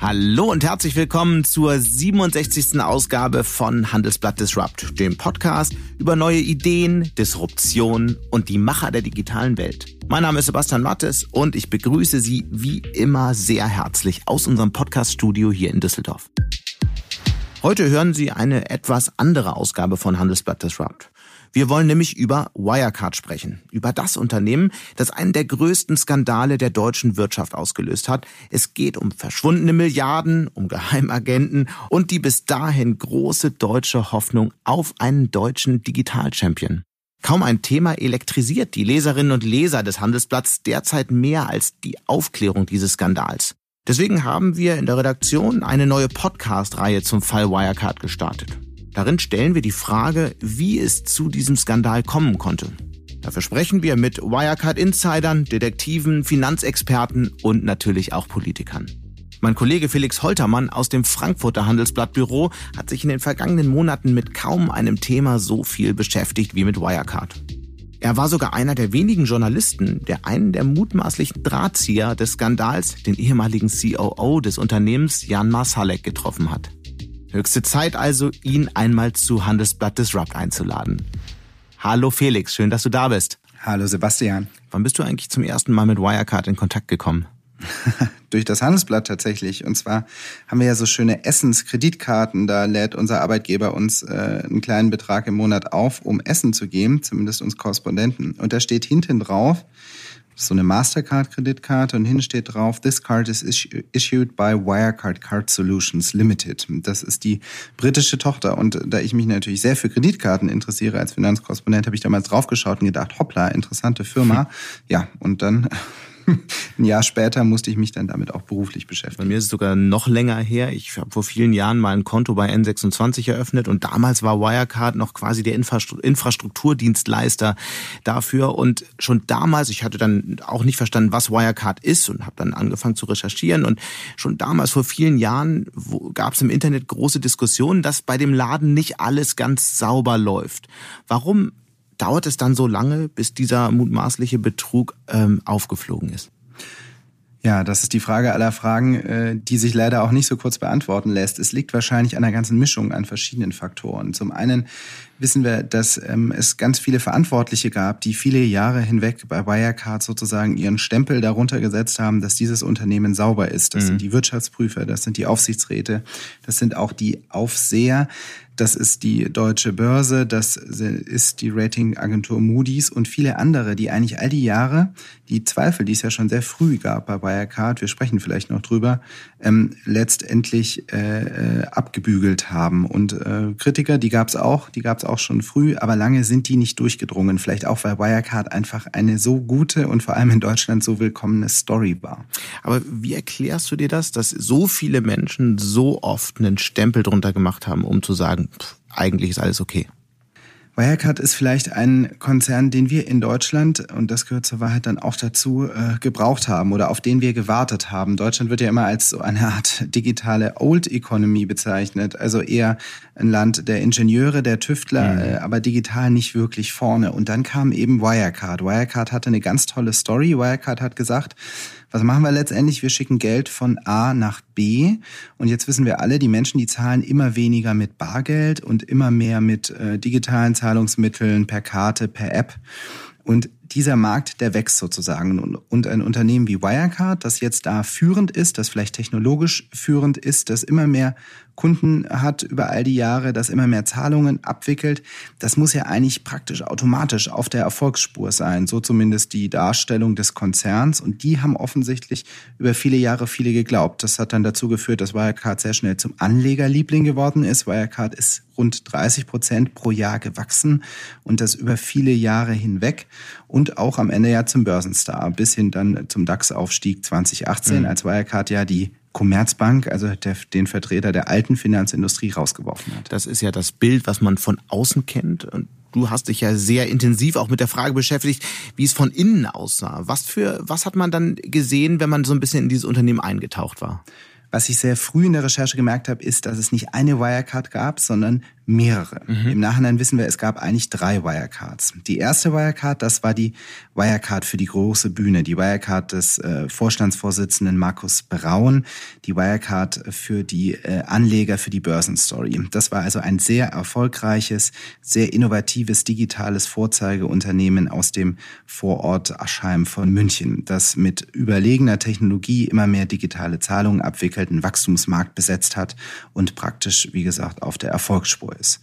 Hallo und herzlich willkommen zur 67. Ausgabe von Handelsblatt Disrupt, dem Podcast über neue Ideen, Disruption und die Macher der digitalen Welt. Mein Name ist Sebastian Mattes und ich begrüße Sie wie immer sehr herzlich aus unserem Podcaststudio hier in Düsseldorf. Heute hören Sie eine etwas andere Ausgabe von Handelsblatt Disrupt. Wir wollen nämlich über Wirecard sprechen, über das Unternehmen, das einen der größten Skandale der deutschen Wirtschaft ausgelöst hat. Es geht um verschwundene Milliarden, um Geheimagenten und die bis dahin große deutsche Hoffnung auf einen deutschen Digital-Champion. Kaum ein Thema elektrisiert die Leserinnen und Leser des Handelsblatts derzeit mehr als die Aufklärung dieses Skandals. Deswegen haben wir in der Redaktion eine neue Podcast-Reihe zum Fall Wirecard gestartet. Darin stellen wir die Frage, wie es zu diesem Skandal kommen konnte. Dafür sprechen wir mit Wirecard-Insidern, Detektiven, Finanzexperten und natürlich auch Politikern. Mein Kollege Felix Holtermann aus dem Frankfurter Handelsblattbüro hat sich in den vergangenen Monaten mit kaum einem Thema so viel beschäftigt wie mit Wirecard. Er war sogar einer der wenigen Journalisten, der einen der mutmaßlichen Drahtzieher des Skandals, den ehemaligen COO des Unternehmens Jan Marsalek, getroffen hat. Höchste Zeit also, ihn einmal zu Handelsblatt Disrupt einzuladen. Hallo Felix, schön, dass du da bist. Hallo Sebastian. Wann bist du eigentlich zum ersten Mal mit Wirecard in Kontakt gekommen? Durch das Handelsblatt tatsächlich. Und zwar haben wir ja so schöne Essenskreditkarten. Da lädt unser Arbeitgeber uns äh, einen kleinen Betrag im Monat auf, um Essen zu geben, zumindest uns Korrespondenten. Und da steht hinten drauf, so eine Mastercard-Kreditkarte und hinten steht drauf, this card is issued by Wirecard Card Solutions Limited. Das ist die britische Tochter. Und da ich mich natürlich sehr für Kreditkarten interessiere als Finanzkorrespondent, habe ich damals draufgeschaut und gedacht, hoppla, interessante Firma. Ja, und dann ein Jahr später musste ich mich dann damit auch beruflich beschäftigen. Bei mir ist es sogar noch länger her. Ich habe vor vielen Jahren mal ein Konto bei N26 eröffnet und damals war Wirecard noch quasi der Infrastrukturdienstleister dafür. Und schon damals, ich hatte dann auch nicht verstanden, was Wirecard ist und habe dann angefangen zu recherchieren. Und schon damals, vor vielen Jahren, gab es im Internet große Diskussionen, dass bei dem Laden nicht alles ganz sauber läuft. Warum dauert es dann so lange, bis dieser mutmaßliche Betrug ähm, aufgeflogen ist? Ja, das ist die Frage aller Fragen, äh, die sich leider auch nicht so kurz beantworten lässt. Es liegt wahrscheinlich an einer ganzen Mischung an verschiedenen Faktoren. Zum einen wissen wir, dass ähm, es ganz viele Verantwortliche gab, die viele Jahre hinweg bei Wirecard sozusagen ihren Stempel darunter gesetzt haben, dass dieses Unternehmen sauber ist. Das mhm. sind die Wirtschaftsprüfer, das sind die Aufsichtsräte, das sind auch die Aufseher. Das ist die Deutsche Börse, das ist die Ratingagentur Moody's und viele andere, die eigentlich all die Jahre die Zweifel, die es ja schon sehr früh gab bei Wirecard, wir sprechen vielleicht noch drüber, ähm, letztendlich äh, äh, abgebügelt haben. Und äh, Kritiker, die gab es auch, die gab es auch schon früh, aber lange sind die nicht durchgedrungen. Vielleicht auch, weil Wirecard einfach eine so gute und vor allem in Deutschland so willkommene Story war. Aber wie erklärst du dir das, dass so viele Menschen so oft einen Stempel drunter gemacht haben, um zu sagen, pff, eigentlich ist alles okay. Wirecard ist vielleicht ein Konzern, den wir in Deutschland, und das gehört zur Wahrheit dann auch dazu, äh, gebraucht haben oder auf den wir gewartet haben. Deutschland wird ja immer als so eine Art digitale Old Economy bezeichnet, also eher ein Land der Ingenieure, der Tüftler, mhm. äh, aber digital nicht wirklich vorne. Und dann kam eben Wirecard. Wirecard hatte eine ganz tolle Story. Wirecard hat gesagt, was machen wir letztendlich? Wir schicken Geld von A nach B. Und jetzt wissen wir alle, die Menschen, die zahlen immer weniger mit Bargeld und immer mehr mit äh, digitalen Zahlungsmitteln, per Karte, per App. Und dieser Markt, der wächst sozusagen. Und ein Unternehmen wie Wirecard, das jetzt da führend ist, das vielleicht technologisch führend ist, das immer mehr Kunden hat über all die Jahre, das immer mehr Zahlungen abwickelt, das muss ja eigentlich praktisch automatisch auf der Erfolgsspur sein. So zumindest die Darstellung des Konzerns. Und die haben offensichtlich über viele Jahre viele geglaubt. Das hat dann dazu geführt, dass Wirecard sehr schnell zum Anlegerliebling geworden ist. Wirecard ist rund 30 Prozent pro Jahr gewachsen und das über viele Jahre hinweg und auch am Ende ja zum Börsenstar bis hin dann zum DAX-Aufstieg 2018, mhm. als Wirecard ja die Commerzbank, also der, den Vertreter der alten Finanzindustrie, rausgeworfen hat. Das ist ja das Bild, was man von außen kennt. Und du hast dich ja sehr intensiv auch mit der Frage beschäftigt, wie es von innen aussah. Was für, was hat man dann gesehen, wenn man so ein bisschen in dieses Unternehmen eingetaucht war? Was ich sehr früh in der Recherche gemerkt habe, ist, dass es nicht eine Wirecard gab, sondern mehrere. Mhm. Im Nachhinein wissen wir, es gab eigentlich drei Wirecards. Die erste Wirecard, das war die Wirecard für die große Bühne, die Wirecard des äh, Vorstandsvorsitzenden Markus Braun, die Wirecard für die äh, Anleger für die Börsenstory. Das war also ein sehr erfolgreiches, sehr innovatives digitales Vorzeigeunternehmen aus dem Vorort Aschheim von München, das mit überlegener Technologie immer mehr digitale Zahlungen abwickelt, einen Wachstumsmarkt besetzt hat und praktisch, wie gesagt, auf der Erfolgsspur ist.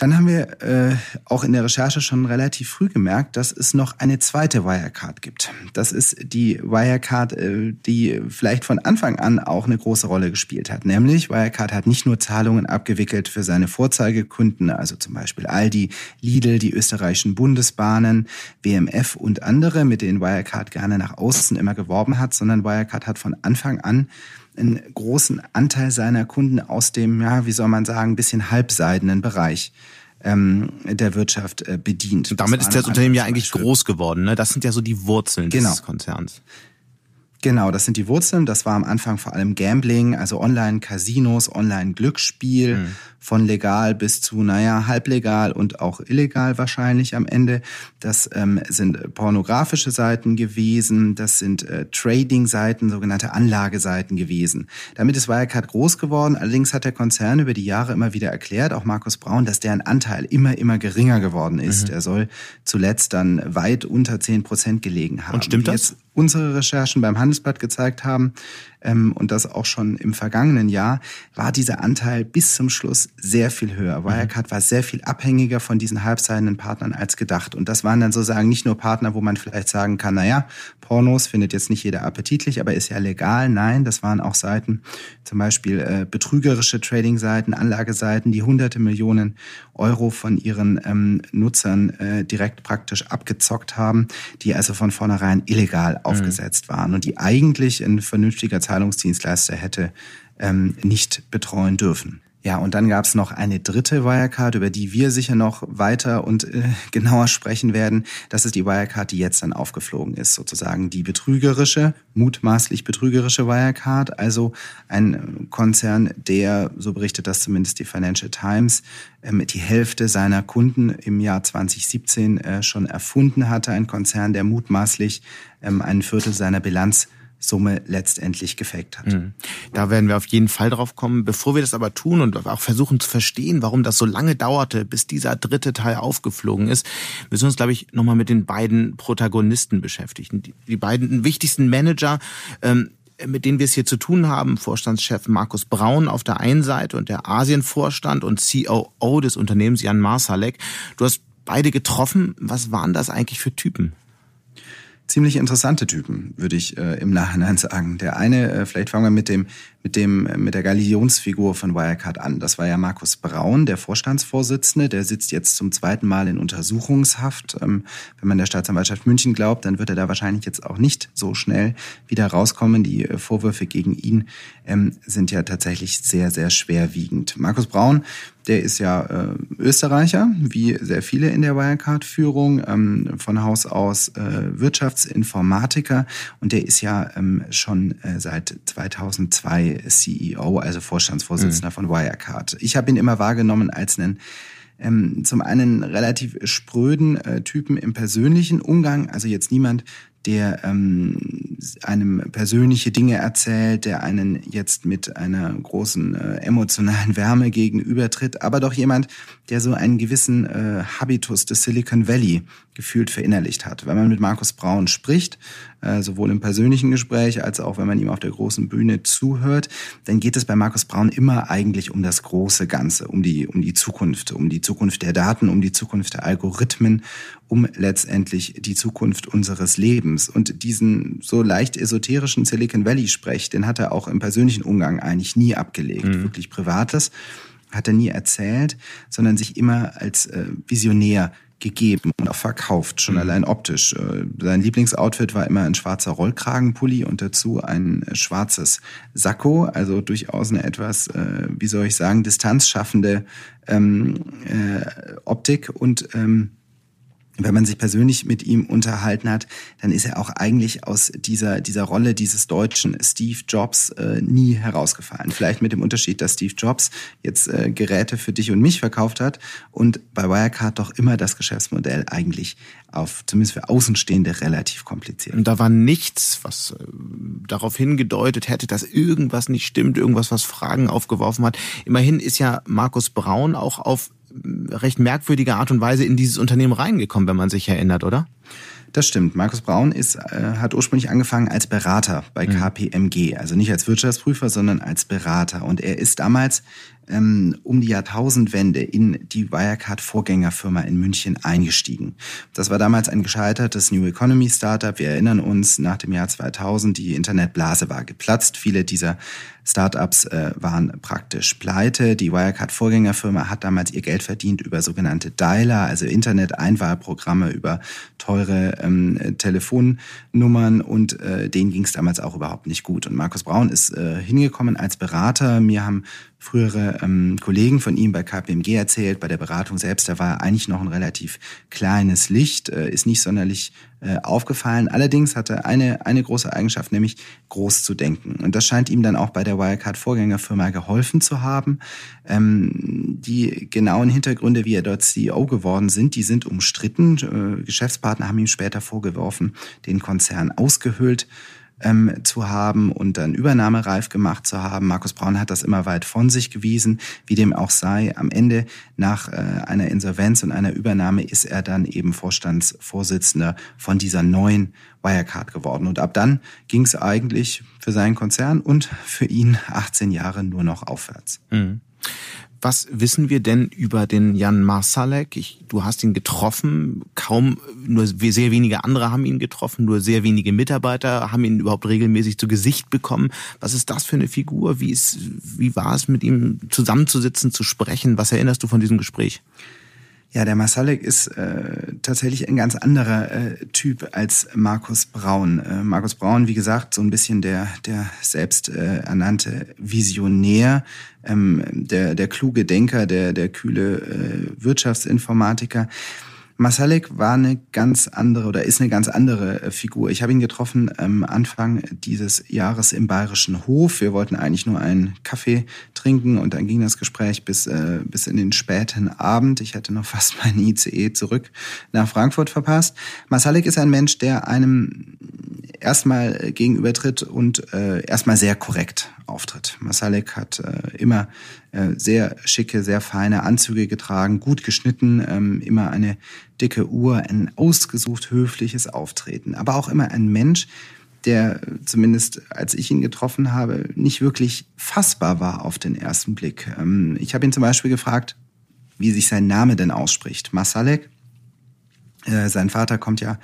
Dann haben wir äh, auch in der Recherche schon relativ früh gemerkt, dass es noch eine zweite Wirecard gibt. Das ist die Wirecard, äh, die vielleicht von Anfang an auch eine große Rolle gespielt hat. Nämlich Wirecard hat nicht nur Zahlungen abgewickelt für seine Vorzeigekunden, also zum Beispiel Aldi, Lidl, die österreichischen Bundesbahnen, WMF und andere, mit denen Wirecard gerne nach außen immer geworben hat, sondern Wirecard hat von Anfang an einen großen Anteil seiner Kunden aus dem, ja, wie soll man sagen, bisschen halbseidenen Bereich ähm, der Wirtschaft äh, bedient. Und damit ist das Unternehmen ja eigentlich groß geworden. Ne? Das sind ja so die Wurzeln genau. dieses Konzerns. Genau, das sind die Wurzeln. Das war am Anfang vor allem Gambling, also Online-Casinos, Online-Glücksspiel, mhm. von legal bis zu, naja, halblegal und auch illegal wahrscheinlich am Ende. Das ähm, sind pornografische Seiten gewesen, das sind äh, Trading-Seiten, sogenannte Anlageseiten gewesen. Damit ist Wirecard groß geworden. Allerdings hat der Konzern über die Jahre immer wieder erklärt, auch Markus Braun, dass deren Anteil immer, immer geringer geworden ist. Mhm. Er soll zuletzt dann weit unter zehn Prozent gelegen haben. Und stimmt das? Unsere Recherchen beim Handelsblatt gezeigt haben, ähm, und das auch schon im vergangenen Jahr, war dieser Anteil bis zum Schluss sehr viel höher. Mhm. Wirecard war sehr viel abhängiger von diesen halbseidenen Partnern als gedacht. Und das waren dann sozusagen nicht nur Partner, wo man vielleicht sagen kann, naja, Pornos findet jetzt nicht jeder appetitlich, aber ist ja legal. Nein, das waren auch Seiten, zum Beispiel äh, betrügerische Trading-Seiten, Anlageseiten, die hunderte Millionen Euro von ihren ähm, Nutzern äh, direkt praktisch abgezockt haben, die also von vornherein illegal mhm. aufgesetzt waren und die eigentlich ein vernünftiger Zahlungsdienstleister hätte ähm, nicht betreuen dürfen. Ja, und dann gab es noch eine dritte Wirecard, über die wir sicher noch weiter und äh, genauer sprechen werden. Das ist die Wirecard, die jetzt dann aufgeflogen ist, sozusagen die betrügerische, mutmaßlich betrügerische Wirecard, also ein Konzern, der, so berichtet das zumindest die Financial Times, ähm, die Hälfte seiner Kunden im Jahr 2017 äh, schon erfunden hatte. Ein Konzern, der mutmaßlich ähm, ein Viertel seiner Bilanz Summe letztendlich gefaked hat. Mhm. Da werden wir auf jeden Fall drauf kommen. Bevor wir das aber tun und auch versuchen zu verstehen, warum das so lange dauerte, bis dieser dritte Teil aufgeflogen ist, müssen wir uns, glaube ich, nochmal mit den beiden Protagonisten beschäftigen. Die, beiden wichtigsten Manager, ähm, mit denen wir es hier zu tun haben, Vorstandschef Markus Braun auf der einen Seite und der Asienvorstand und COO des Unternehmens Jan Marsalek. Du hast beide getroffen. Was waren das eigentlich für Typen? Ziemlich interessante Typen, würde ich äh, im Nachhinein sagen. Der eine, äh, vielleicht fangen wir mit dem mit dem mit der Galionsfigur von Wirecard an. Das war ja Markus Braun, der Vorstandsvorsitzende. Der sitzt jetzt zum zweiten Mal in Untersuchungshaft. Ähm, wenn man der Staatsanwaltschaft München glaubt, dann wird er da wahrscheinlich jetzt auch nicht so schnell wieder rauskommen. Die äh, Vorwürfe gegen ihn ähm, sind ja tatsächlich sehr, sehr schwerwiegend. Markus Braun, der ist ja äh, Österreicher, wie sehr viele in der Wirecard-Führung, ähm, von Haus aus äh, Wirtschaftsinformatiker und der ist ja schon seit 2002 CEO, also Vorstandsvorsitzender mhm. von Wirecard. Ich habe ihn immer wahrgenommen als einen ähm, zum einen relativ spröden äh, Typen im persönlichen Umgang, also jetzt niemand, der ähm, einem persönliche Dinge erzählt, der einen jetzt mit einer großen äh, emotionalen Wärme gegenübertritt, aber doch jemand, der so einen gewissen äh, Habitus des Silicon Valley gefühlt verinnerlicht hat. Wenn man mit Markus Braun spricht, äh, sowohl im persönlichen Gespräch als auch wenn man ihm auf der großen Bühne zuhört, dann geht es bei Markus Braun immer eigentlich um das große Ganze, um die, um die Zukunft, um die Zukunft der Daten, um die Zukunft der Algorithmen, um letztendlich die Zukunft unseres Lebens. Und diesen so leicht esoterischen Silicon Valley-Sprech, den hat er auch im persönlichen Umgang eigentlich nie abgelegt. Mhm. Wirklich Privates hat er nie erzählt, sondern sich immer als äh, Visionär gegeben und auch verkauft, schon mhm. allein optisch. Äh, sein Lieblingsoutfit war immer ein schwarzer Rollkragenpulli und dazu ein äh, schwarzes Sakko, also durchaus eine etwas, äh, wie soll ich sagen, distanzschaffende ähm, äh, Optik und ähm, wenn man sich persönlich mit ihm unterhalten hat, dann ist er auch eigentlich aus dieser, dieser Rolle dieses deutschen Steve Jobs äh, nie herausgefallen. Vielleicht mit dem Unterschied, dass Steve Jobs jetzt äh, Geräte für dich und mich verkauft hat und bei Wirecard doch immer das Geschäftsmodell eigentlich auf, zumindest für Außenstehende, relativ kompliziert. Und da war nichts, was äh, darauf hingedeutet hätte, dass irgendwas nicht stimmt, irgendwas, was Fragen aufgeworfen hat. Immerhin ist ja Markus Braun auch auf recht merkwürdige Art und Weise in dieses Unternehmen reingekommen, wenn man sich erinnert, oder? Das stimmt. Markus Braun ist, äh, hat ursprünglich angefangen als Berater bei mhm. KPMG, also nicht als Wirtschaftsprüfer, sondern als Berater. Und er ist damals ähm, um die Jahrtausendwende in die Wirecard-Vorgängerfirma in München eingestiegen. Das war damals ein gescheitertes New Economy Startup. Wir erinnern uns, nach dem Jahr 2000, die Internetblase war geplatzt. Viele dieser Startups äh, waren praktisch pleite. Die Wirecard-Vorgängerfirma hat damals ihr Geld verdient über sogenannte Dialer, also Internet-Einwahlprogramme, über teure ähm, Telefonnummern und äh, denen ging es damals auch überhaupt nicht gut. Und Markus Braun ist äh, hingekommen als Berater. Mir haben frühere ähm, Kollegen von ihm bei KPMG erzählt, bei der Beratung selbst, da war er eigentlich noch ein relativ kleines Licht, äh, ist nicht sonderlich äh, aufgefallen. Allerdings hatte er eine, eine große Eigenschaft, nämlich groß zu denken. Und das scheint ihm dann auch bei der Wirecard-Vorgängerfirma geholfen zu haben. Ähm, die genauen Hintergründe, wie er dort CEO geworden sind, die sind umstritten. Äh, Geschäftspartner haben ihm später vorgeworfen, den Konzern ausgehöhlt ähm, zu haben und dann übernahmereif gemacht zu haben. Markus Braun hat das immer weit von sich gewiesen, wie dem auch sei. Am Ende nach äh, einer Insolvenz und einer Übernahme ist er dann eben Vorstandsvorsitzender von dieser neuen Wirecard geworden. Und ab dann ging es eigentlich für seinen Konzern und für ihn 18 Jahre nur noch aufwärts. Mhm. Was wissen wir denn über den Jan Marsalek? Ich, du hast ihn getroffen, kaum, nur sehr wenige andere haben ihn getroffen, nur sehr wenige Mitarbeiter haben ihn überhaupt regelmäßig zu Gesicht bekommen. Was ist das für eine Figur? Wie, ist, wie war es, mit ihm zusammenzusitzen, zu sprechen? Was erinnerst du von diesem Gespräch? Ja, der Masalek ist äh, tatsächlich ein ganz anderer äh, Typ als Markus Braun. Äh, Markus Braun, wie gesagt, so ein bisschen der, der selbst äh, ernannte Visionär, ähm, der, der kluge Denker, der, der kühle äh, Wirtschaftsinformatiker. Masalek war eine ganz andere oder ist eine ganz andere äh, Figur. Ich habe ihn getroffen am Anfang dieses Jahres im Bayerischen Hof. Wir wollten eigentlich nur einen Kaffee trinken und dann ging das Gespräch bis, äh, bis in den späten Abend. Ich hatte noch fast meinen ICE zurück nach Frankfurt verpasst. Masalek ist ein Mensch, der einem erstmal gegenübertritt und äh, erstmal sehr korrekt auftritt. Masalek hat äh, immer äh, sehr schicke, sehr feine Anzüge getragen, gut geschnitten, ähm, immer eine dicke Uhr, ein ausgesucht höfliches Auftreten, aber auch immer ein Mensch, der zumindest als ich ihn getroffen habe, nicht wirklich fassbar war auf den ersten Blick. Ähm, ich habe ihn zum Beispiel gefragt, wie sich sein Name denn ausspricht. Masalek äh, sein Vater kommt ja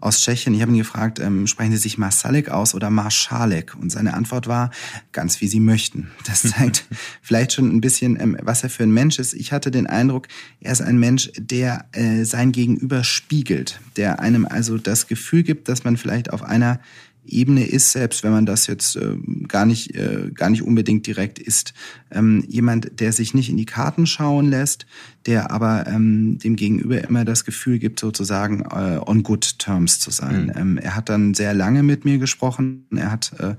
aus Tschechien. Ich habe ihn gefragt, ähm, sprechen Sie sich Masalek aus oder Marschalek? Und seine Antwort war, ganz wie Sie möchten. Das zeigt vielleicht schon ein bisschen, ähm, was er für ein Mensch ist. Ich hatte den Eindruck, er ist ein Mensch, der äh, sein Gegenüber spiegelt, der einem also das Gefühl gibt, dass man vielleicht auf einer Ebene ist, selbst wenn man das jetzt äh, gar nicht äh, gar nicht unbedingt direkt ist, ähm, jemand, der sich nicht in die Karten schauen lässt, der aber ähm, dem Gegenüber immer das Gefühl gibt, sozusagen äh, on good terms zu sein. Mhm. Ähm, er hat dann sehr lange mit mir gesprochen. Er hat äh,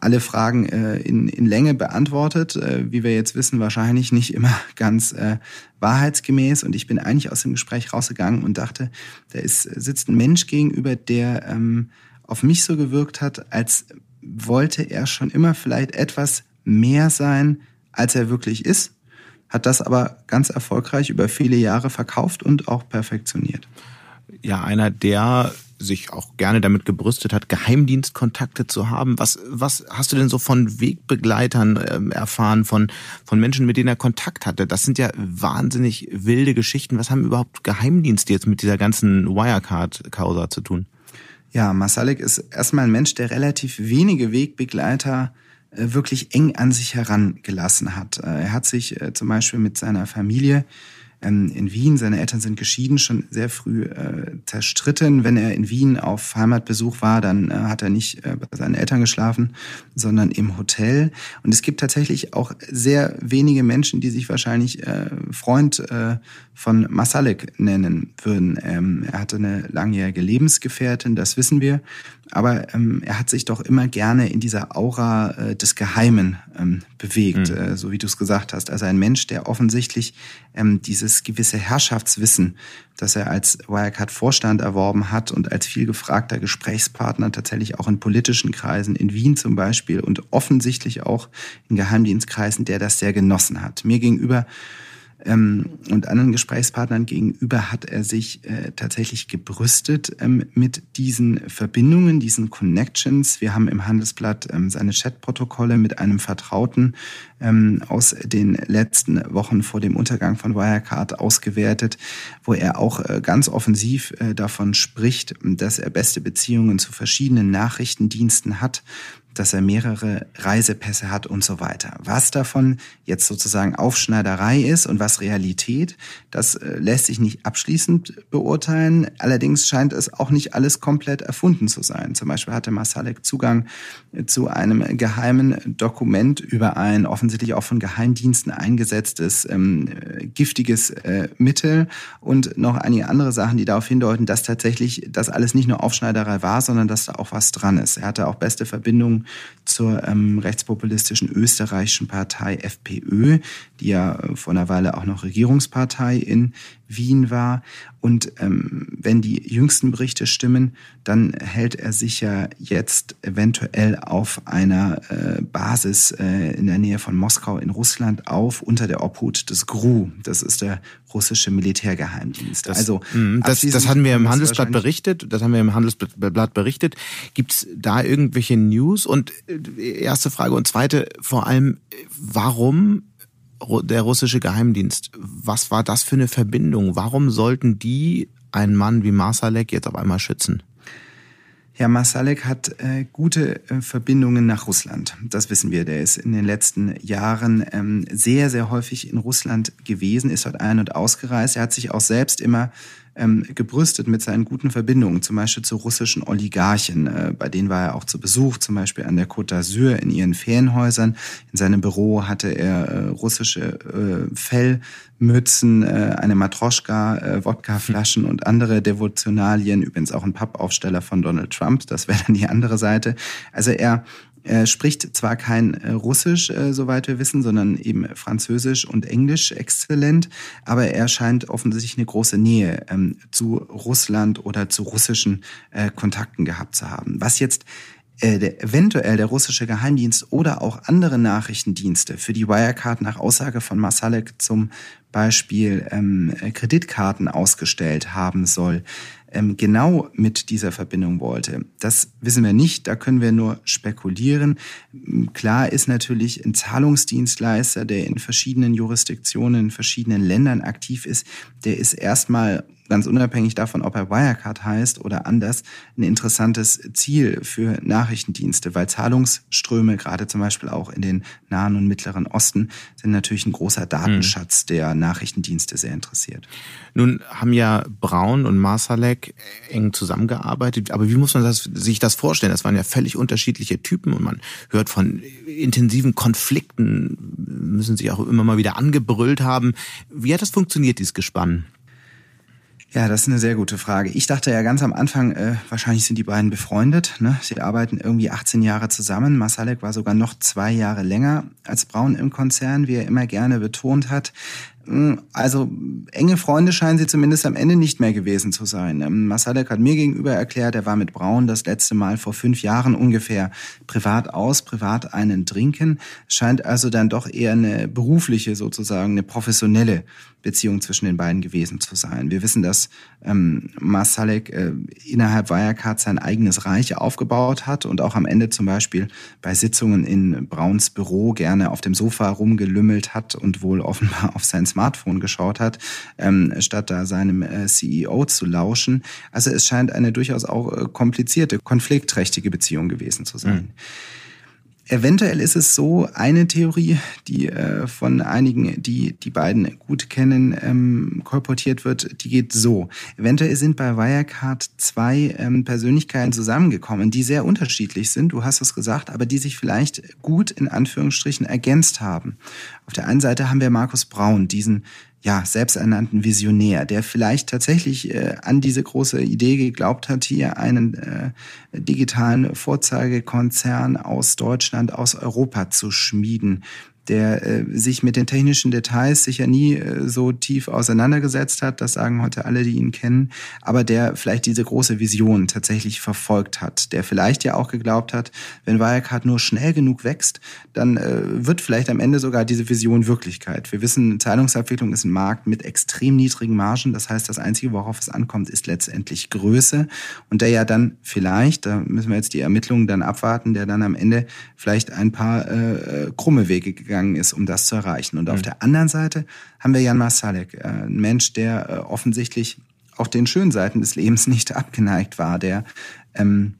alle Fragen äh, in, in Länge beantwortet, äh, wie wir jetzt wissen, wahrscheinlich nicht immer ganz äh, wahrheitsgemäß. Und ich bin eigentlich aus dem Gespräch rausgegangen und dachte, da ist, sitzt ein Mensch gegenüber, der ähm, auf mich so gewirkt hat, als wollte er schon immer vielleicht etwas mehr sein, als er wirklich ist, hat das aber ganz erfolgreich über viele Jahre verkauft und auch perfektioniert. Ja, einer, der sich auch gerne damit gebrüstet hat, Geheimdienstkontakte zu haben. Was, was hast du denn so von Wegbegleitern äh, erfahren, von, von Menschen, mit denen er Kontakt hatte? Das sind ja wahnsinnig wilde Geschichten. Was haben überhaupt Geheimdienste jetzt mit dieser ganzen Wirecard-Causa zu tun? Ja, Masalik ist erstmal ein Mensch, der relativ wenige Wegbegleiter äh, wirklich eng an sich herangelassen hat. Äh, er hat sich äh, zum Beispiel mit seiner Familie ähm, in Wien. Seine Eltern sind geschieden, schon sehr früh äh, zerstritten. Wenn er in Wien auf Heimatbesuch war, dann äh, hat er nicht äh, bei seinen Eltern geschlafen, sondern im Hotel. Und es gibt tatsächlich auch sehr wenige Menschen, die sich wahrscheinlich äh, Freund äh, von Masalek nennen würden. Ähm, er hatte eine langjährige Lebensgefährtin, das wissen wir. Aber ähm, er hat sich doch immer gerne in dieser Aura äh, des Geheimen ähm, bewegt, mhm. äh, so wie du es gesagt hast. Also ein Mensch, der offensichtlich ähm, dieses gewisse Herrschaftswissen, das er als Wirecard-Vorstand erworben hat und als viel gefragter Gesprächspartner tatsächlich auch in politischen Kreisen, in Wien zum Beispiel und offensichtlich auch in Geheimdienstkreisen, der das sehr genossen hat. Mir gegenüber ähm, und anderen Gesprächspartnern gegenüber hat er sich äh, tatsächlich gebrüstet ähm, mit diesen Verbindungen, diesen Connections. Wir haben im Handelsblatt ähm, seine Chatprotokolle mit einem Vertrauten ähm, aus den letzten Wochen vor dem Untergang von Wirecard ausgewertet, wo er auch äh, ganz offensiv äh, davon spricht, dass er beste Beziehungen zu verschiedenen Nachrichtendiensten hat dass er mehrere Reisepässe hat und so weiter. Was davon jetzt sozusagen Aufschneiderei ist und was Realität, das äh, lässt sich nicht abschließend beurteilen. Allerdings scheint es auch nicht alles komplett erfunden zu sein. Zum Beispiel hatte Masalek Zugang zu einem geheimen Dokument über ein offensichtlich auch von Geheimdiensten eingesetztes ähm, giftiges äh, Mittel und noch einige andere Sachen, die darauf hindeuten, dass tatsächlich das alles nicht nur Aufschneiderei war, sondern dass da auch was dran ist. Er hatte auch beste Verbindungen zur ähm, rechtspopulistischen österreichischen Partei FPÖ, die ja vor einer Weile auch noch Regierungspartei in Wien war. Und ähm, wenn die jüngsten Berichte stimmen, dann hält er sich ja jetzt eventuell auf einer äh, Basis äh, in der Nähe von Moskau in Russland auf, unter der Obhut des GRU. Das ist der russische Militärgeheimdienst. Das, also mh, das, das hatten wir im Handelsblatt berichtet. Das haben wir im Handelsblatt berichtet. Gibt es da irgendwelche News? Und äh, erste Frage und zweite vor allem, warum der russische Geheimdienst. Was war das für eine Verbindung? Warum sollten die einen Mann wie Marsalek jetzt auf einmal schützen? Ja, Masalek hat äh, gute äh, Verbindungen nach Russland. Das wissen wir. Der ist in den letzten Jahren ähm, sehr, sehr häufig in Russland gewesen, ist dort ein- und ausgereist. Er hat sich auch selbst immer ähm, gebrüstet mit seinen guten Verbindungen, zum Beispiel zu russischen Oligarchen. Äh, bei denen war er auch zu Besuch, zum Beispiel an der Côte d'Azur in ihren Ferienhäusern. In seinem Büro hatte er äh, russische äh, Fellmützen, äh, eine Matroschka, äh, Wodkaflaschen und andere Devotionalien, übrigens auch ein Pappaufsteller von Donald Trump, das wäre dann die andere Seite. Also er er spricht zwar kein äh, Russisch, äh, soweit wir wissen, sondern eben Französisch und Englisch exzellent, aber er scheint offensichtlich eine große Nähe ähm, zu Russland oder zu russischen äh, Kontakten gehabt zu haben. Was jetzt eventuell der russische Geheimdienst oder auch andere Nachrichtendienste für die Wirecard nach Aussage von Masalek zum Beispiel ähm, Kreditkarten ausgestellt haben soll, genau mit dieser Verbindung wollte. Das wissen wir nicht, da können wir nur spekulieren. Klar ist natürlich ein Zahlungsdienstleister, der in verschiedenen Jurisdiktionen, in verschiedenen Ländern aktiv ist, der ist erstmal ganz unabhängig davon, ob er Wirecard heißt oder anders, ein interessantes Ziel für Nachrichtendienste, weil Zahlungsströme, gerade zum Beispiel auch in den Nahen und Mittleren Osten, sind natürlich ein großer Datenschatz, der Nachrichtendienste sehr interessiert. Nun haben ja Braun und Marsalek eng zusammengearbeitet, aber wie muss man das, sich das vorstellen? Das waren ja völlig unterschiedliche Typen und man hört von intensiven Konflikten, müssen sich auch immer mal wieder angebrüllt haben. Wie hat das funktioniert, dieses Gespann? Ja, das ist eine sehr gute Frage. Ich dachte ja ganz am Anfang, äh, wahrscheinlich sind die beiden befreundet. Ne? Sie arbeiten irgendwie 18 Jahre zusammen. Masalek war sogar noch zwei Jahre länger als Braun im Konzern, wie er immer gerne betont hat. Hm, also enge Freunde scheinen sie zumindest am Ende nicht mehr gewesen zu sein. Ähm, Masalek hat mir gegenüber erklärt, er war mit Braun das letzte Mal vor fünf Jahren ungefähr privat aus, privat einen trinken. Scheint also dann doch eher eine berufliche sozusagen, eine professionelle Beziehung zwischen den beiden gewesen zu sein. Wir wissen, dass ähm, Masalek äh, innerhalb Wirecard sein eigenes Reich aufgebaut hat und auch am Ende zum Beispiel bei Sitzungen in Brauns Büro gerne auf dem Sofa rumgelümmelt hat und wohl offenbar auf sein Smartphone geschaut hat, ähm, statt da seinem äh, CEO zu lauschen. Also es scheint eine durchaus auch äh, komplizierte, konfliktträchtige Beziehung gewesen zu sein. Mhm. Eventuell ist es so, eine Theorie, die äh, von einigen, die die beiden gut kennen, ähm, kolportiert wird, die geht so. Eventuell sind bei Wirecard zwei ähm, Persönlichkeiten zusammengekommen, die sehr unterschiedlich sind, du hast es gesagt, aber die sich vielleicht gut in Anführungsstrichen ergänzt haben. Auf der einen Seite haben wir Markus Braun, diesen ja, selbsternannten Visionär, der vielleicht tatsächlich äh, an diese große Idee geglaubt hat, hier einen äh, digitalen Vorzeigekonzern aus Deutschland, aus Europa zu schmieden, der äh, sich mit den technischen Details sicher nie äh, so tief auseinandergesetzt hat, das sagen heute alle, die ihn kennen, aber der vielleicht diese große Vision tatsächlich verfolgt hat, der vielleicht ja auch geglaubt hat, wenn Wirecard nur schnell genug wächst, dann äh, wird vielleicht am Ende sogar diese Vision Wirklichkeit. Wir wissen, Zahlungsabwicklung ist ein Markt mit extrem niedrigen Margen, das heißt, das Einzige, worauf es ankommt, ist letztendlich Größe. Und der ja dann vielleicht, da müssen wir jetzt die Ermittlungen dann abwarten, der dann am Ende vielleicht ein paar äh, äh krumme Wege gegangen gegangen ist, um das zu erreichen. Und mhm. auf der anderen Seite haben wir Jan Masalek, äh, ein Mensch, der äh, offensichtlich auch den schönen Seiten des Lebens nicht abgeneigt war, der ähm,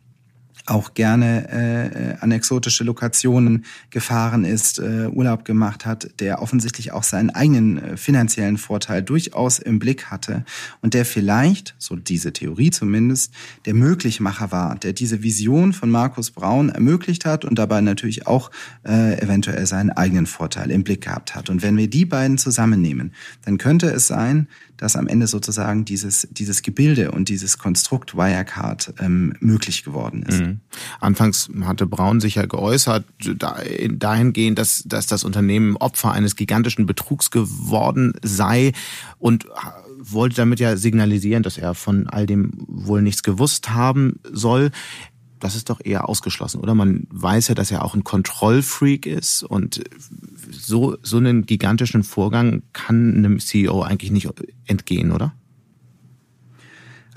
auch gerne äh, an exotische Lokationen gefahren ist, äh, Urlaub gemacht hat, der offensichtlich auch seinen eigenen äh, finanziellen Vorteil durchaus im Blick hatte und der vielleicht, so diese Theorie zumindest, der Möglichmacher war, der diese Vision von Markus Braun ermöglicht hat und dabei natürlich auch äh, eventuell seinen eigenen Vorteil im Blick gehabt hat. Und wenn wir die beiden zusammennehmen, dann könnte es sein, dass am Ende sozusagen dieses, dieses Gebilde und dieses Konstrukt Wirecard ähm, möglich geworden ist. Mhm. Anfangs hatte Braun sich ja geäußert, dahingehend, dass, dass das Unternehmen Opfer eines gigantischen Betrugs geworden sei und wollte damit ja signalisieren, dass er von all dem wohl nichts gewusst haben soll das ist doch eher ausgeschlossen, oder? Man weiß ja, dass er auch ein Kontrollfreak ist und so, so einen gigantischen Vorgang kann einem CEO eigentlich nicht entgehen, oder?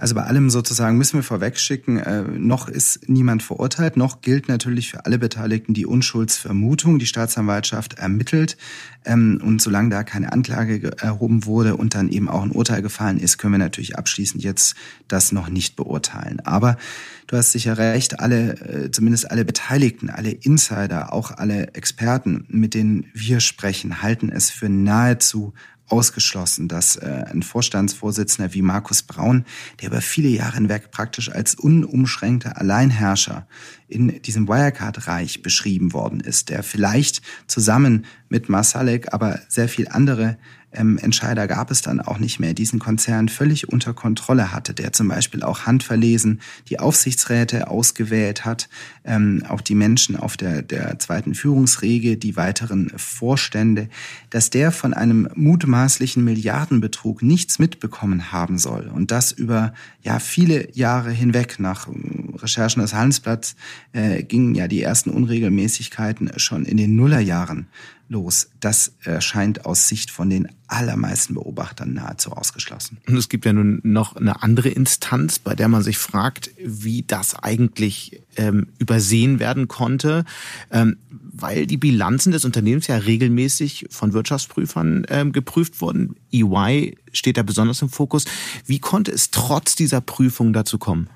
Also bei allem sozusagen müssen wir vorwegschicken, äh, noch ist niemand verurteilt, noch gilt natürlich für alle Beteiligten die Unschuldsvermutung. Die Staatsanwaltschaft ermittelt ähm, und solange da keine Anklage erhoben wurde und dann eben auch ein Urteil gefallen ist, können wir natürlich abschließend jetzt das noch nicht beurteilen. Aber du hast sicher recht, alle, äh, zumindest alle Beteiligten, alle Insider, auch alle Experten, mit denen wir sprechen, halten es für nahezu ausgeschlossen, dass äh, ein Vorstandsvorsitzender wie Markus Braun, der über viele Jahre hinweg praktisch als unumschränkter Alleinherrscher in diesem Wirecard-Reich beschrieben worden ist, der vielleicht zusammen mit Masalek aber sehr viel andere ähm, Entscheider gab es dann auch nicht mehr, diesen Konzern völlig unter Kontrolle hatte, der zum Beispiel auch handverlesen die Aufsichtsräte ausgewählt hat, ähm, auch die Menschen auf der, der zweiten Führungsrege, die weiteren Vorstände, dass der von einem mutmaßlichen Milliardenbetrug nichts mitbekommen haben soll und das über ja viele Jahre hinweg. Nach ähm, Recherchen des Handelsblatts äh, gingen ja die ersten Unregelmäßigkeiten schon in den Nullerjahren los. Das erscheint aus Sicht von den allermeisten Beobachtern nahezu ausgeschlossen. Und es gibt ja nun noch eine andere Instanz, bei der man sich fragt, wie das eigentlich ähm, übersehen werden konnte, ähm, weil die Bilanzen des Unternehmens ja regelmäßig von Wirtschaftsprüfern ähm, geprüft wurden. EY steht da besonders im Fokus. Wie konnte es trotz dieser Prüfung dazu kommen?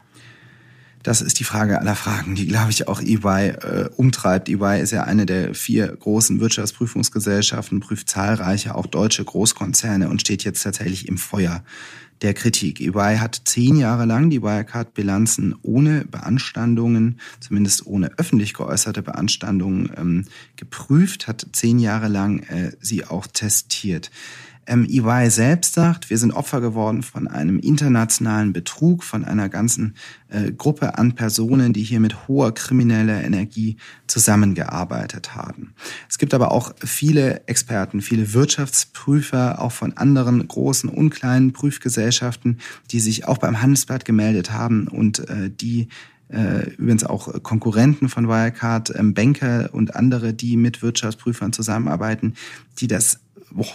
Das ist die Frage aller Fragen, die, glaube ich, auch EY äh, umtreibt. EY ist ja eine der vier großen Wirtschaftsprüfungsgesellschaften, prüft zahlreiche, auch deutsche Großkonzerne und steht jetzt tatsächlich im Feuer der Kritik. EY hat zehn Jahre lang die Wirecard-Bilanzen ohne Beanstandungen, zumindest ohne öffentlich geäußerte Beanstandungen, ähm, geprüft, hat zehn Jahre lang äh, sie auch testiert. Ähm, EY selbst sagt, wir sind Opfer geworden von einem internationalen Betrug, von einer ganzen äh, Gruppe an Personen, die hier mit hoher krimineller Energie zusammengearbeitet haben. Es gibt aber auch viele Experten, viele Wirtschaftsprüfer, auch von anderen großen und kleinen Prüfgesellschaften, die sich auch beim Handelsblatt gemeldet haben und äh, die äh, übrigens auch Konkurrenten von Wirecard, ähm, Banker und andere, die mit Wirtschaftsprüfern zusammenarbeiten, die das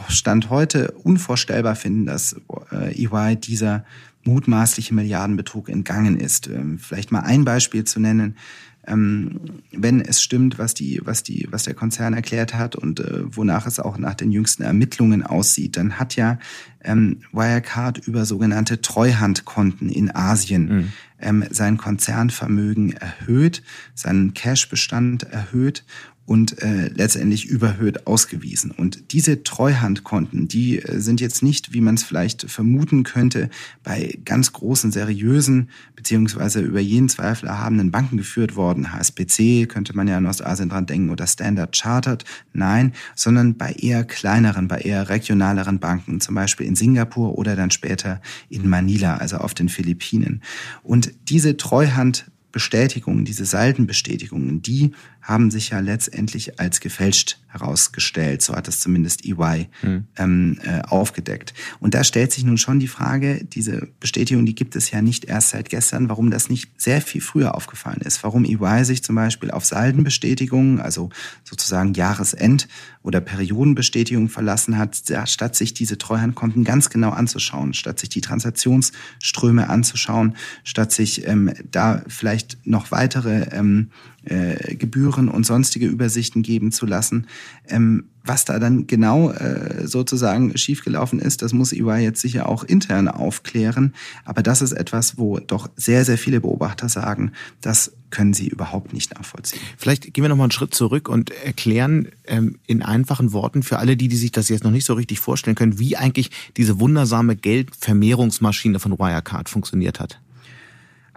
Stand heute unvorstellbar finden, dass äh, EY dieser mutmaßliche Milliardenbetrug entgangen ist. Ähm, vielleicht mal ein Beispiel zu nennen. Ähm, wenn es stimmt, was die, was die, was der Konzern erklärt hat und äh, wonach es auch nach den jüngsten Ermittlungen aussieht, dann hat ja ähm, Wirecard über sogenannte Treuhandkonten in Asien mhm sein Konzernvermögen erhöht, seinen Cashbestand erhöht und äh, letztendlich überhöht ausgewiesen. Und diese Treuhandkonten, die äh, sind jetzt nicht, wie man es vielleicht vermuten könnte, bei ganz großen, seriösen beziehungsweise über jeden Zweifel erhabenen Banken geführt worden. HSBC könnte man ja in Ostasien dran denken oder Standard Chartered. Nein, sondern bei eher kleineren, bei eher regionaleren Banken, zum Beispiel in Singapur oder dann später in Manila, also auf den Philippinen. Und diese Treuhand Bestätigungen, diese Saldenbestätigungen, die haben sich ja letztendlich als gefälscht herausgestellt. So hat es zumindest EY hm. ähm, äh, aufgedeckt. Und da stellt sich nun schon die Frage, diese Bestätigung, die gibt es ja nicht erst seit gestern, warum das nicht sehr viel früher aufgefallen ist. Warum EY sich zum Beispiel auf Saldenbestätigungen, also sozusagen Jahresend- oder Periodenbestätigungen verlassen hat, statt sich diese Treuhandkonten ganz genau anzuschauen, statt sich die Transaktionsströme anzuschauen, statt sich ähm, da vielleicht noch weitere ähm, äh, Gebühren und sonstige Übersichten geben zu lassen. Ähm, was da dann genau äh, sozusagen schiefgelaufen ist, das muss EY jetzt sicher auch intern aufklären. Aber das ist etwas, wo doch sehr, sehr viele Beobachter sagen, das können sie überhaupt nicht nachvollziehen. Vielleicht gehen wir nochmal einen Schritt zurück und erklären ähm, in einfachen Worten für alle die, die sich das jetzt noch nicht so richtig vorstellen können, wie eigentlich diese wundersame Geldvermehrungsmaschine von Wirecard funktioniert hat.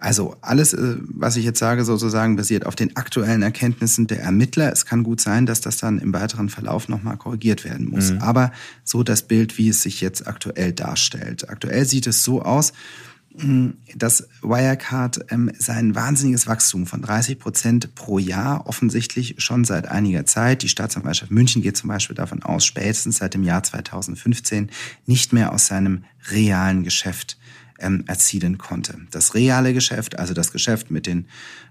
Also alles, äh, was ich jetzt sage, sozusagen basiert auf den aktuellen Erkenntnissen der Ermittler. Es kann gut sein, dass das dann im weiteren Verlauf nochmal korrigiert werden muss. Mhm. Aber so das Bild, wie es sich jetzt aktuell darstellt. Aktuell sieht es so aus, dass Wirecard ähm, sein wahnsinniges Wachstum von 30 Prozent pro Jahr offensichtlich schon seit einiger Zeit, die Staatsanwaltschaft München geht zum Beispiel davon aus, spätestens seit dem Jahr 2015 nicht mehr aus seinem realen Geschäft ähm, erzielen konnte. Das reale Geschäft, also das Geschäft mit den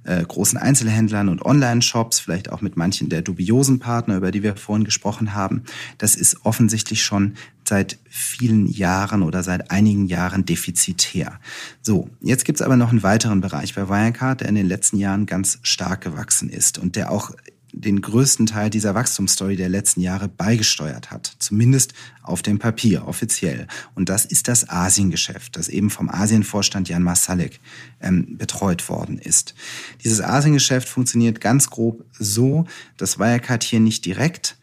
äh, großen Einzelhändlern und Online-Shops, vielleicht auch mit manchen der dubiosen Partner, über die wir vorhin gesprochen haben, das ist offensichtlich schon seit vielen Jahren oder seit einigen Jahren defizitär. So, jetzt gibt's aber noch einen weiteren Bereich bei Wirecard, der in den letzten Jahren ganz stark gewachsen ist und der auch den größten Teil dieser Wachstumsstory der letzten Jahre beigesteuert hat. Zumindest auf dem Papier, offiziell. Und das ist das Asiengeschäft, das eben vom Asienvorstand Jan Masalek ähm, betreut worden ist. Dieses Asiengeschäft funktioniert ganz grob so, dass Wirecard hier nicht direkt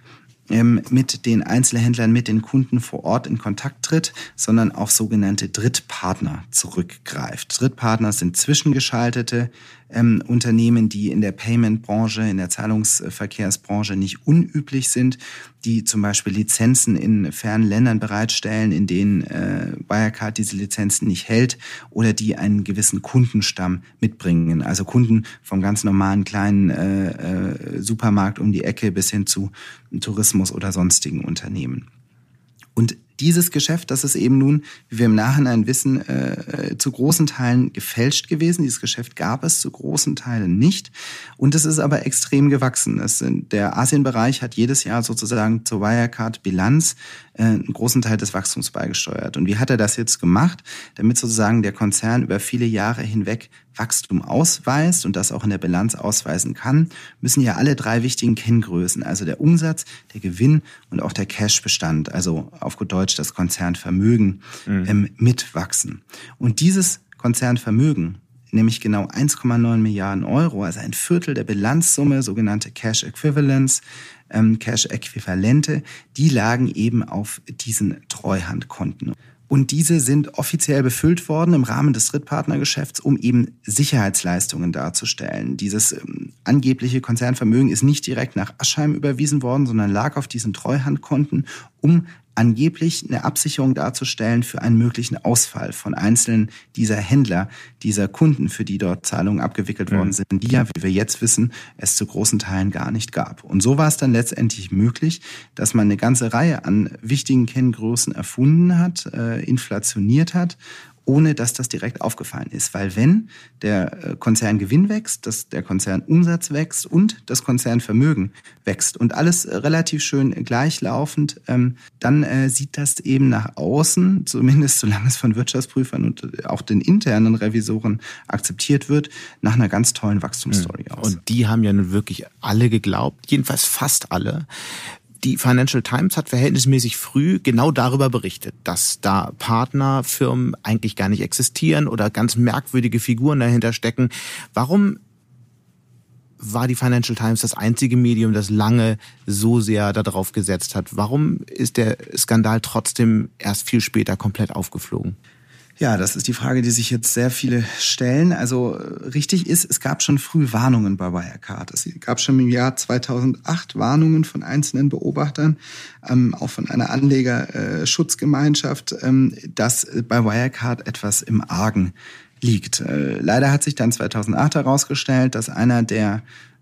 ähm, mit den Einzelhändlern, mit den Kunden vor Ort in Kontakt tritt, sondern auf sogenannte Drittpartner zurückgreift. Drittpartner sind zwischengeschaltete ähm, Unternehmen, die in der Payment-Branche, in der Zahlungsverkehrsbranche nicht unüblich sind, die zum Beispiel Lizenzen in fernen Ländern bereitstellen, in denen äh, Wirecard diese Lizenzen nicht hält oder die einen gewissen Kundenstamm mitbringen. Also Kunden vom ganz normalen kleinen äh, äh, Supermarkt um die Ecke bis hin zu Tourismus oder sonstigen Unternehmen. Und dieses Geschäft, das ist eben nun, wie wir im Nachhinein wissen, äh, zu großen Teilen gefälscht gewesen. Dieses Geschäft gab es zu großen Teilen nicht. Und es ist aber extrem gewachsen. Es, der Asienbereich hat jedes Jahr sozusagen zur Wirecard-Bilanz äh, einen großen Teil des Wachstums beigesteuert. Und wie hat er das jetzt gemacht? Damit sozusagen der Konzern über viele Jahre hinweg Wachstum ausweist und das auch in der Bilanz ausweisen kann, müssen ja alle drei wichtigen Kenngrößen, also der Umsatz, der Gewinn und auch der Cashbestand, also auf gut Deutsch das Konzernvermögen, mhm. ähm, mitwachsen. Und dieses Konzernvermögen, nämlich genau 1,9 Milliarden Euro, also ein Viertel der Bilanzsumme, sogenannte Cash Equivalents, ähm, Cash-Äquivalente, die lagen eben auf diesen Treuhandkonten. Und diese sind offiziell befüllt worden im Rahmen des Drittpartnergeschäfts, um eben Sicherheitsleistungen darzustellen. Dieses ähm, angebliche Konzernvermögen ist nicht direkt nach Aschheim überwiesen worden, sondern lag auf diesen Treuhandkonten, um angeblich eine Absicherung darzustellen für einen möglichen Ausfall von einzelnen dieser Händler, dieser Kunden, für die dort Zahlungen abgewickelt mhm. worden sind, die ja, wie wir jetzt wissen, es zu großen Teilen gar nicht gab. Und so war es dann letztendlich möglich, dass man eine ganze Reihe an wichtigen Kenngrößen erfunden hat, äh, inflationiert hat ohne dass das direkt aufgefallen ist. Weil wenn der äh, Konzerngewinn wächst, dass der Konzernumsatz wächst und das Konzernvermögen wächst und alles äh, relativ schön gleichlaufend, ähm, dann äh, sieht das eben nach außen, zumindest solange es von Wirtschaftsprüfern und auch den internen Revisoren akzeptiert wird, nach einer ganz tollen Wachstumsstory aus. Und die haben ja nun wirklich alle geglaubt, jedenfalls fast alle. Die Financial Times hat verhältnismäßig früh genau darüber berichtet, dass da Partnerfirmen eigentlich gar nicht existieren oder ganz merkwürdige Figuren dahinter stecken. Warum war die Financial Times das einzige Medium, das lange so sehr darauf gesetzt hat? Warum ist der Skandal trotzdem erst viel später komplett aufgeflogen? Ja, das ist die Frage, die sich jetzt sehr viele stellen. Also richtig ist, es gab schon früh Warnungen bei Wirecard. Es gab schon im Jahr 2008 Warnungen von einzelnen Beobachtern, ähm, auch von einer Anlegerschutzgemeinschaft, ähm, dass bei Wirecard etwas im Argen liegt. Äh, leider hat sich dann 2008 herausgestellt, dass einer der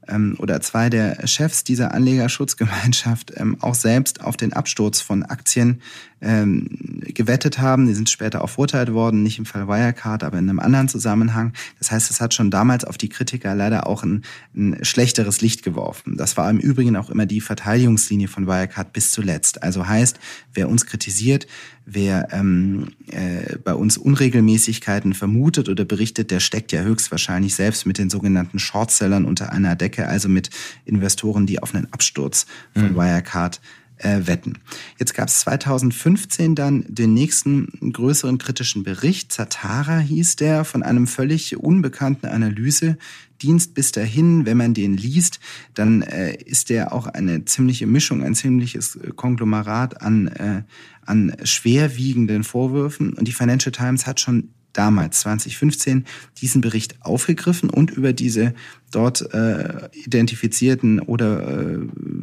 ähm, oder zwei der Chefs dieser Anlegerschutzgemeinschaft ähm, auch selbst auf den Absturz von Aktien ähm, gewettet haben. Die sind später auch verurteilt worden, nicht im Fall Wirecard, aber in einem anderen Zusammenhang. Das heißt, es hat schon damals auf die Kritiker leider auch ein, ein schlechteres Licht geworfen. Das war im Übrigen auch immer die Verteidigungslinie von Wirecard bis zuletzt. Also heißt, wer uns kritisiert, wer ähm, äh, bei uns Unregelmäßigkeiten vermutet oder berichtet, der steckt ja höchstwahrscheinlich selbst mit den sogenannten Shortsellern unter einer Decke, also mit Investoren, die auf einen Absturz von mhm. Wirecard äh, wetten. Jetzt gab es 2015 dann den nächsten größeren kritischen Bericht. Zatara hieß der von einem völlig unbekannten Analysedienst bis dahin. Wenn man den liest, dann äh, ist der auch eine ziemliche Mischung, ein ziemliches Konglomerat an, äh, an schwerwiegenden Vorwürfen. Und die Financial Times hat schon damals 2015 diesen Bericht aufgegriffen und über diese dort äh, identifizierten oder äh,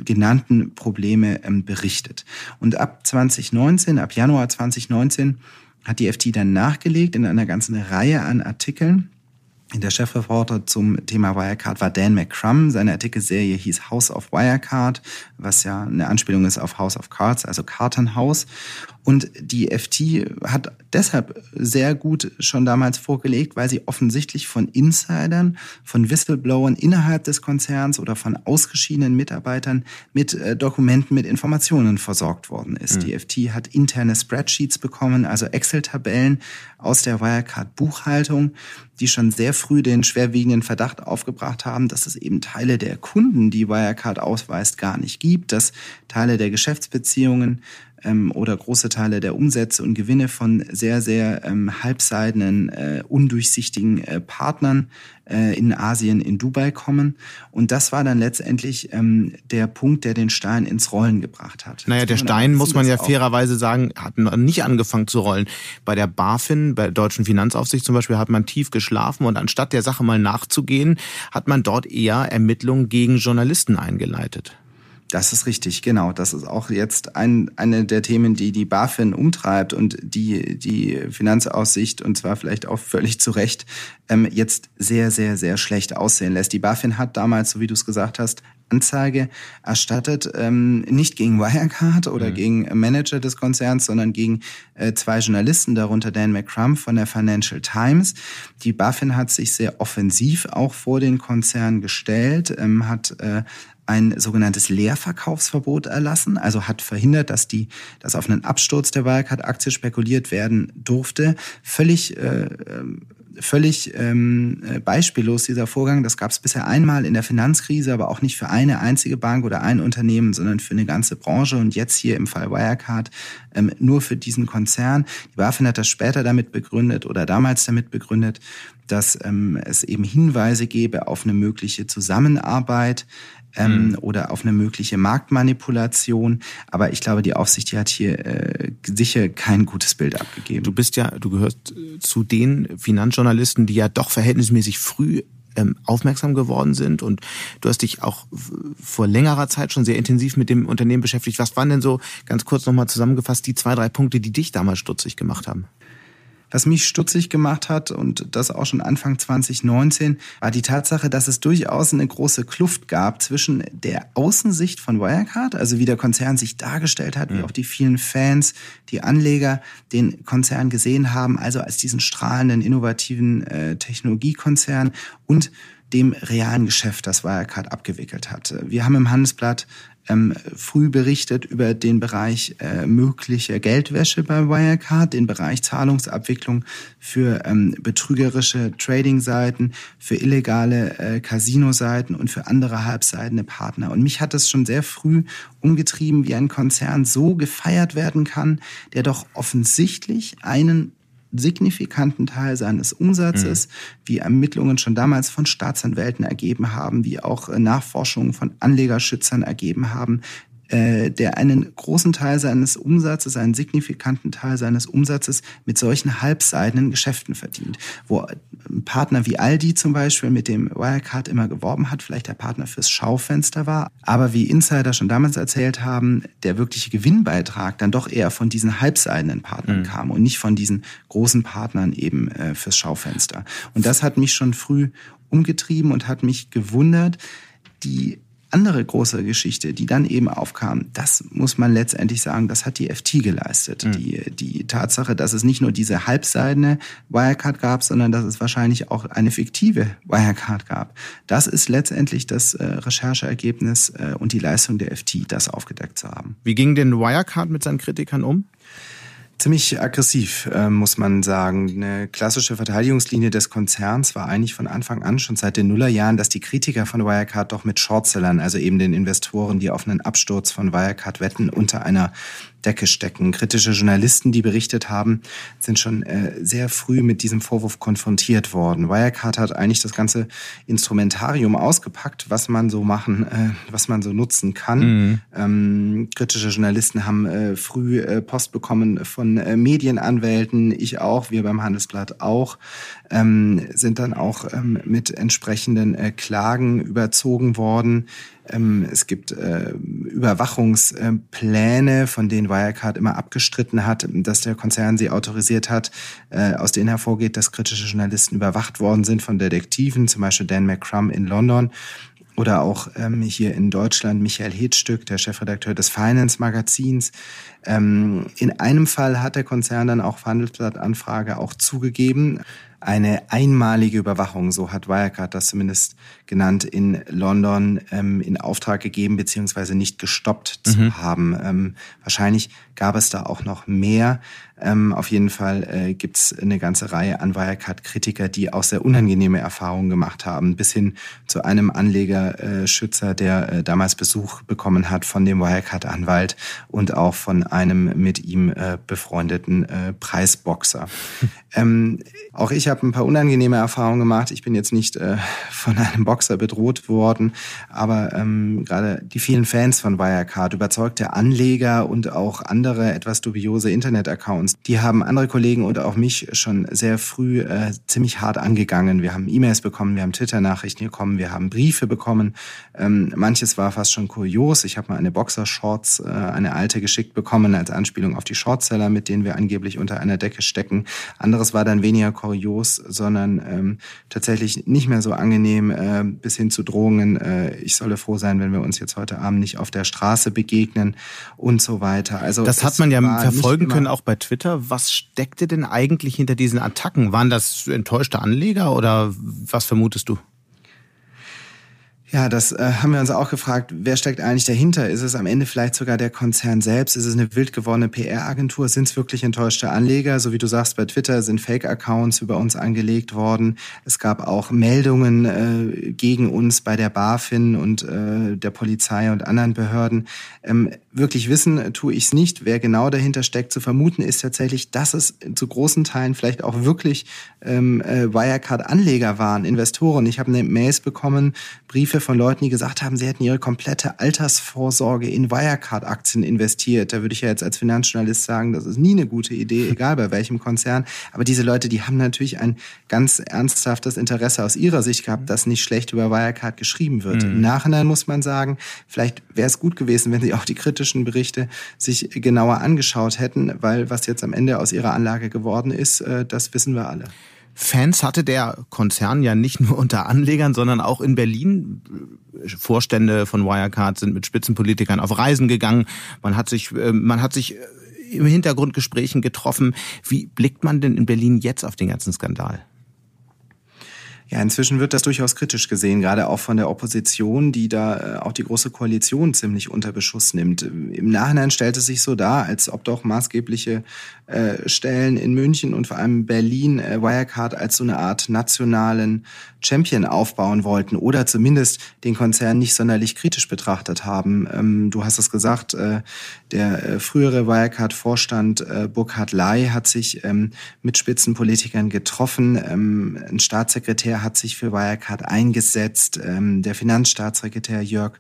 genannten Probleme ähm, berichtet. Und ab 2019, ab Januar 2019 hat die FT dann nachgelegt in einer ganzen Reihe an Artikeln der Chefreporter zum Thema Wirecard war Dan McCrum. Seine Artikelserie hieß House of Wirecard, was ja eine Anspielung ist auf House of Cards, also Kartenhaus. Und die FT hat deshalb sehr gut schon damals vorgelegt, weil sie offensichtlich von Insidern, von Whistleblowern innerhalb des Konzerns oder von ausgeschiedenen Mitarbeitern mit äh, Dokumenten, mit Informationen versorgt worden ist. Mhm. Die FT hat interne Spreadsheets bekommen, also Excel-Tabellen aus der Wirecard-Buchhaltung, die schon sehr früh den schwerwiegenden Verdacht aufgebracht haben, dass es eben Teile der Kunden, die Wirecard ausweist, gar nicht gibt, dass Teile der Geschäftsbeziehungen ähm, oder große Teile der Umsätze und Gewinne von sehr, sehr ähm, halbseidenen, äh, undurchsichtigen äh, Partnern äh, in Asien, in Dubai kommen. Und das war dann letztendlich ähm, der Punkt, der den Stein ins Rollen gebracht hat. Naja, der Stein, muss man ja fairerweise sagen, hat nicht angefangen zu rollen. Bei der BaFin, bei der Deutschen Finanzaufsicht zum Beispiel, hat man tief geschlafen und anstatt der Sache mal nachzugehen, hat man dort eher Ermittlungen gegen Journalisten eingeleitet. Das ist richtig, genau. Das ist auch jetzt ein, eine der Themen, die die BaFin umtreibt und die die Finanzaussicht, und zwar vielleicht auch völlig zu Recht, ähm, jetzt sehr, sehr, sehr schlecht aussehen lässt. Die BaFin hat damals, so wie du es gesagt hast, Anzeige erstattet, ähm, nicht gegen Wirecard oder mhm. gegen Manager des Konzerns, sondern gegen äh, zwei Journalisten, darunter Dan McCrum von der Financial Times. Die BaFin hat sich sehr offensiv auch vor den Konzern gestellt, ähm, hat äh, ein sogenanntes Leerverkaufsverbot erlassen, also hat verhindert, dass die, dass auf einen Absturz der Wirecard-Aktie spekuliert werden durfte. Völlig äh, völlig ähm, beispiellos dieser Vorgang. Das gab es bisher einmal in der Finanzkrise, aber auch nicht für eine einzige Bank oder ein Unternehmen, sondern für eine ganze Branche und jetzt hier im Fall Wirecard ähm, nur für diesen Konzern. Die BaFin hat das später damit begründet oder damals damit begründet, dass ähm, es eben Hinweise gäbe auf eine mögliche Zusammenarbeit ähm, mhm. oder auf eine mögliche Marktmanipulation. Aber ich glaube, die Aufsicht die hat hier äh, sicher kein gutes Bild abgegeben. Du bist ja, du gehörst äh, zu den Finanzjournalisten, die ja doch verhältnismäßig früh ähm, aufmerksam geworden sind und du hast dich auch vor längerer Zeit schon sehr intensiv mit dem Unternehmen beschäftigt. Was waren denn so ganz kurz nochmal zusammengefasst die zwei, drei Punkte, die dich damals stutzig gemacht haben? Was mich stutzig gemacht hat, und das auch schon Anfang 2019, war die Tatsache, dass es durchaus eine große Kluft gab zwischen der Außensicht von Wirecard, also wie der Konzern sich dargestellt hat, wie auch die vielen Fans, die Anleger den Konzern gesehen haben, also als diesen strahlenden, innovativen äh, Technologiekonzern und dem realen Geschäft, das Wirecard abgewickelt hat. Wir haben im Handelsblatt ähm, früh berichtet über den Bereich äh, mögliche Geldwäsche bei Wirecard, den Bereich Zahlungsabwicklung für ähm, betrügerische Trading-Seiten, für illegale äh, Casino-Seiten und für andere halbseidene Partner. Und mich hat es schon sehr früh umgetrieben, wie ein Konzern so gefeiert werden kann, der doch offensichtlich einen signifikanten Teil seines Umsatzes, mhm. wie Ermittlungen schon damals von Staatsanwälten ergeben haben, wie auch äh, Nachforschungen von Anlegerschützern ergeben haben, äh, der einen großen Teil seines Umsatzes, einen signifikanten Teil seines Umsatzes mit solchen halbseidenen Geschäften verdient. Wo ein Partner wie Aldi zum Beispiel mit dem Wirecard immer geworben hat, vielleicht der Partner fürs Schaufenster war, aber wie Insider schon damals erzählt haben, der wirkliche Gewinnbeitrag dann doch eher von diesen halbseidenen Partnern mhm. kam und nicht von diesen großen Partnern eben äh, fürs Schaufenster. Und das hat mich schon früh umgetrieben und hat mich gewundert, die andere große Geschichte, die dann eben aufkam, das muss man letztendlich sagen, das hat die FT geleistet. Mhm. Die, die Tatsache, dass es nicht nur diese halbseidene Wirecard gab, sondern dass es wahrscheinlich auch eine fiktive Wirecard gab. Das ist letztendlich das äh, Rechercheergebnis äh, und die Leistung der FT, das aufgedeckt zu haben. Wie ging denn Wirecard mit seinen Kritikern um? Ziemlich aggressiv, äh, muss man sagen. Eine klassische Verteidigungslinie des Konzerns war eigentlich von Anfang an, schon seit den Nullerjahren, dass die Kritiker von Wirecard doch mit Shortsellern, also eben den Investoren, die auf einen Absturz von Wirecard wetten, unter einer Decke stecken. Kritische Journalisten, die berichtet haben, sind schon äh, sehr früh mit diesem Vorwurf konfrontiert worden. Wirecard hat eigentlich das ganze Instrumentarium ausgepackt, was man so machen, äh, was man so nutzen kann. Mhm. Ähm, kritische Journalisten haben äh, früh äh, Post bekommen von äh, Medienanwälten, ich auch, wir beim Handelsblatt auch, ähm, sind dann auch ähm, mit entsprechenden äh, Klagen überzogen worden. Ähm, es gibt äh, Überwachungspläne, von denen Wirecard immer abgestritten hat, dass der Konzern sie autorisiert hat, äh, aus denen hervorgeht, dass kritische Journalisten überwacht worden sind von Detektiven, zum Beispiel Dan McCrum in London. Oder auch ähm, hier in Deutschland Michael Hedstück, der Chefredakteur des Finance Magazins. Ähm, in einem Fall hat der Konzern dann auch Handelsblatt-Anfrage auch zugegeben eine einmalige Überwachung, so hat Wirecard das zumindest genannt, in London ähm, in Auftrag gegeben beziehungsweise nicht gestoppt mhm. zu haben. Ähm, wahrscheinlich gab es da auch noch mehr. Ähm, auf jeden Fall äh, gibt es eine ganze Reihe an Wirecard-Kritiker, die auch sehr unangenehme Erfahrungen gemacht haben, bis hin zu einem Anlegerschützer, äh, der äh, damals Besuch bekommen hat von dem Wirecard-Anwalt und auch von einem mit ihm äh, befreundeten äh, Preisboxer. ähm, auch ich habe ein paar unangenehme Erfahrungen gemacht. Ich bin jetzt nicht äh, von einem Boxer bedroht worden, aber ähm, gerade die vielen Fans von Wirecard, überzeugte Anleger und auch andere etwas dubiose Internet-Accounts, die haben andere Kollegen und auch mich schon sehr früh äh, ziemlich hart angegangen. Wir haben E-Mails bekommen, wir haben Twitter-Nachrichten bekommen, wir haben Briefe bekommen. Ähm, manches war fast schon kurios. Ich habe mal eine Boxer-Shorts, äh, eine alte geschickt bekommen als Anspielung auf die Shortseller, mit denen wir angeblich unter einer Decke stecken. Anderes war dann weniger kurios, sondern ähm, tatsächlich nicht mehr so angenehm, äh, bis hin zu Drohungen. Äh, ich solle froh sein, wenn wir uns jetzt heute Abend nicht auf der Straße begegnen und so weiter. Also das hat man ja verfolgen können auch bei Twitter. Was steckte denn eigentlich hinter diesen Attacken? Waren das enttäuschte Anleger oder was vermutest du? Ja, das äh, haben wir uns auch gefragt. Wer steckt eigentlich dahinter? Ist es am Ende vielleicht sogar der Konzern selbst? Ist es eine wild gewordene PR-Agentur? Sind es wirklich enttäuschte Anleger? So wie du sagst, bei Twitter sind Fake-Accounts über uns angelegt worden. Es gab auch Meldungen äh, gegen uns bei der BaFin und äh, der Polizei und anderen Behörden. Ähm, wirklich wissen tue ich es nicht. Wer genau dahinter steckt, zu vermuten ist tatsächlich, dass es zu großen Teilen vielleicht auch wirklich ähm, äh, Wirecard-Anleger waren, Investoren. Ich habe eine Mails bekommen, Briefe Briefe von Leuten, die gesagt haben, sie hätten ihre komplette Altersvorsorge in Wirecard-Aktien investiert. Da würde ich ja jetzt als Finanzjournalist sagen, das ist nie eine gute Idee, egal bei welchem Konzern. Aber diese Leute, die haben natürlich ein ganz ernsthaftes Interesse aus ihrer Sicht gehabt, dass nicht schlecht über Wirecard geschrieben wird. Mhm. Im Nachhinein muss man sagen, vielleicht wäre es gut gewesen, wenn sie auch die kritischen Berichte sich genauer angeschaut hätten, weil was jetzt am Ende aus ihrer Anlage geworden ist, äh, das wissen wir alle. Fans hatte der Konzern ja nicht nur unter Anlegern, sondern auch in Berlin. Vorstände von Wirecard sind mit Spitzenpolitikern auf Reisen gegangen. Man hat sich, äh, man hat sich äh, im Hintergrund Gesprächen getroffen. Wie blickt man denn in Berlin jetzt auf den ganzen Skandal? Ja, inzwischen wird das durchaus kritisch gesehen, gerade auch von der Opposition, die da äh, auch die große Koalition ziemlich unter Beschuss nimmt. Im Nachhinein stellt es sich so dar, als ob doch maßgebliche äh, Stellen in München und vor allem Berlin äh, Wirecard als so eine Art nationalen Champion aufbauen wollten oder zumindest den Konzern nicht sonderlich kritisch betrachtet haben. Ähm, du hast es gesagt, der frühere Wirecard-Vorstand Burkhard Ley hat sich ähm, mit Spitzenpolitikern getroffen. Ähm, ein Staatssekretär hat sich für Wirecard eingesetzt. Ähm, der Finanzstaatssekretär Jörg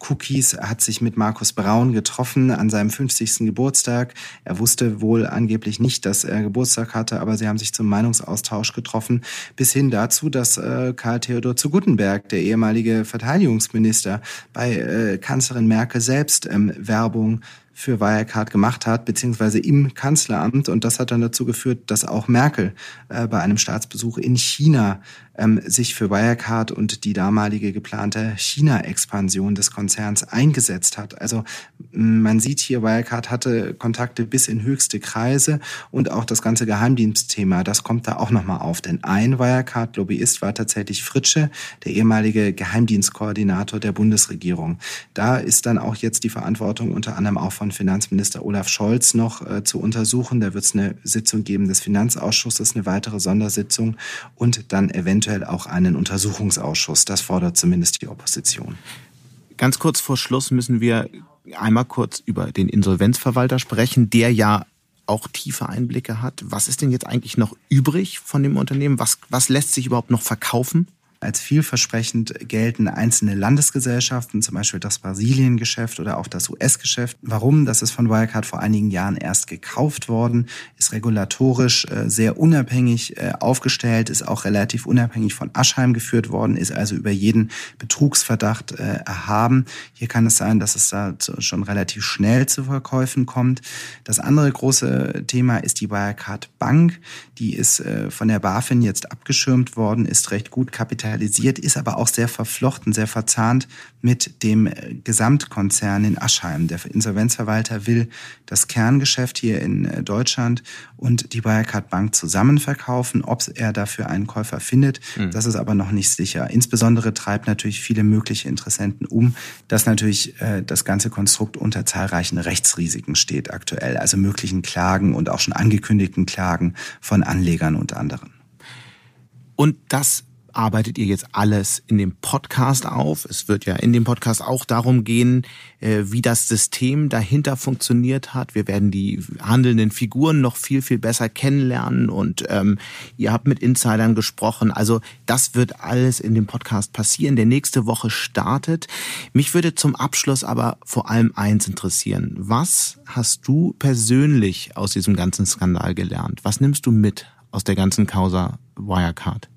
Cookies hat sich mit Markus Braun getroffen an seinem 50. Geburtstag. Er wusste wohl angeblich nicht, dass er Geburtstag hatte, aber sie haben sich zum Meinungsaustausch getroffen, bis hin dazu, dass äh, Karl Theodor zu Guttenberg, der ehemalige Verteidigungsminister, bei äh, Kanzlerin Merkel selbst ähm, Werbung für Wirecard gemacht hat, beziehungsweise im Kanzleramt. Und das hat dann dazu geführt, dass auch Merkel äh, bei einem Staatsbesuch in China ähm, sich für Wirecard und die damalige geplante China-Expansion des Konzerns eingesetzt hat. Also man sieht hier, Wirecard hatte Kontakte bis in höchste Kreise und auch das ganze Geheimdienstthema, das kommt da auch nochmal auf. Denn ein Wirecard-Lobbyist war tatsächlich Fritsche, der ehemalige Geheimdienstkoordinator der Bundesregierung. Da ist dann auch jetzt die Verantwortung unter anderem auch von Finanzminister Olaf Scholz noch äh, zu untersuchen. Da wird es eine Sitzung geben des Finanzausschusses, eine weitere Sondersitzung und dann eventuell eventuell auch einen Untersuchungsausschuss. Das fordert zumindest die Opposition. Ganz kurz vor Schluss müssen wir einmal kurz über den Insolvenzverwalter sprechen, der ja auch tiefe Einblicke hat. Was ist denn jetzt eigentlich noch übrig von dem Unternehmen? Was, was lässt sich überhaupt noch verkaufen? Als vielversprechend gelten einzelne Landesgesellschaften, zum Beispiel das Brasilien-Geschäft oder auch das US-Geschäft. Warum? Das ist von Wirecard vor einigen Jahren erst gekauft worden, ist regulatorisch äh, sehr unabhängig äh, aufgestellt, ist auch relativ unabhängig von Aschheim geführt worden, ist also über jeden Betrugsverdacht äh, erhaben. Hier kann es sein, dass es da schon relativ schnell zu Verkäufen kommt. Das andere große Thema ist die Wirecard Bank. Die ist von der BaFin jetzt abgeschirmt worden, ist recht gut kapitalisiert realisiert, ist aber auch sehr verflochten, sehr verzahnt mit dem äh, Gesamtkonzern in Aschheim. Der Insolvenzverwalter will das Kerngeschäft hier in äh, Deutschland und die Wirecard Bank zusammen verkaufen. Ob er dafür einen Käufer findet, mhm. das ist aber noch nicht sicher. Insbesondere treibt natürlich viele mögliche Interessenten um, dass natürlich äh, das ganze Konstrukt unter zahlreichen Rechtsrisiken steht aktuell, also möglichen Klagen und auch schon angekündigten Klagen von Anlegern und anderen. Und das arbeitet ihr jetzt alles in dem Podcast auf. Es wird ja in dem Podcast auch darum gehen, äh, wie das System dahinter funktioniert hat. Wir werden die handelnden Figuren noch viel, viel besser kennenlernen und ähm, ihr habt mit Insidern gesprochen. Also das wird alles in dem Podcast passieren, der nächste Woche startet. Mich würde zum Abschluss aber vor allem eins interessieren. Was hast du persönlich aus diesem ganzen Skandal gelernt? Was nimmst du mit aus der ganzen Causa Wirecard?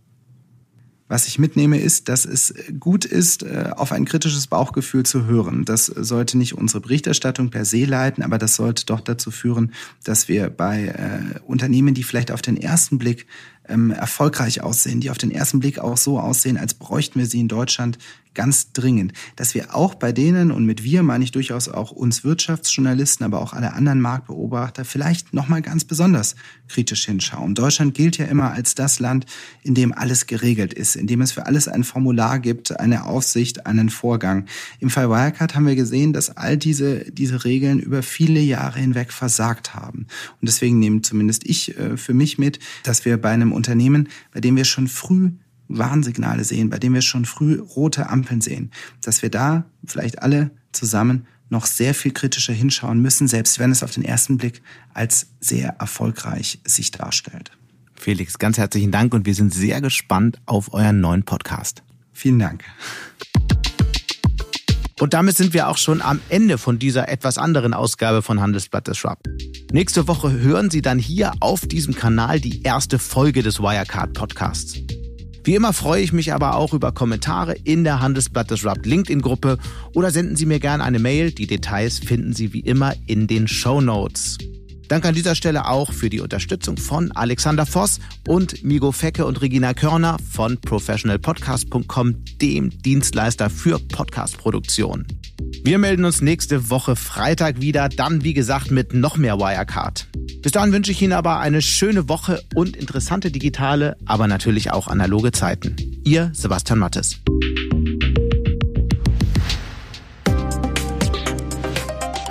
Was ich mitnehme, ist, dass es gut ist, äh, auf ein kritisches Bauchgefühl zu hören. Das sollte nicht unsere Berichterstattung per se leiten, aber das sollte doch dazu führen, dass wir bei äh, Unternehmen, die vielleicht auf den ersten Blick ähm, erfolgreich aussehen, die auf den ersten Blick auch so aussehen, als bräuchten wir sie in Deutschland ganz dringend, dass wir auch bei denen, und mit wir meine ich durchaus auch uns Wirtschaftsjournalisten, aber auch alle anderen Marktbeobachter, vielleicht nochmal ganz besonders kritisch hinschauen. Deutschland gilt ja immer als das Land, in dem alles geregelt ist, in dem es für alles ein Formular gibt, eine Aufsicht, einen Vorgang. Im Fall Wirecard haben wir gesehen, dass all diese, diese Regeln über viele Jahre hinweg versagt haben. Und deswegen nehme zumindest ich äh, für mich mit, dass wir bei einem Unternehmen, bei dem wir schon früh Warnsignale sehen, bei dem wir schon früh rote Ampeln sehen, dass wir da vielleicht alle zusammen noch sehr viel kritischer hinschauen müssen, selbst wenn es auf den ersten Blick als sehr erfolgreich sich darstellt. Felix, ganz herzlichen Dank und wir sind sehr gespannt auf euren neuen Podcast. Vielen Dank. Und damit sind wir auch schon am Ende von dieser etwas anderen Ausgabe von Handelsblatt Disrupt. Nächste Woche hören Sie dann hier auf diesem Kanal die erste Folge des Wirecard Podcasts. Wie immer freue ich mich aber auch über Kommentare in der Handelsblatt Disrupt LinkedIn-Gruppe oder senden Sie mir gerne eine Mail. Die Details finden Sie wie immer in den Show Notes. Danke an dieser Stelle auch für die Unterstützung von Alexander Voss und Migo Fecke und Regina Körner von professionalpodcast.com, dem Dienstleister für Podcastproduktion. Wir melden uns nächste Woche Freitag wieder, dann wie gesagt mit noch mehr Wirecard. Bis dahin wünsche ich Ihnen aber eine schöne Woche und interessante digitale, aber natürlich auch analoge Zeiten. Ihr Sebastian Mattes.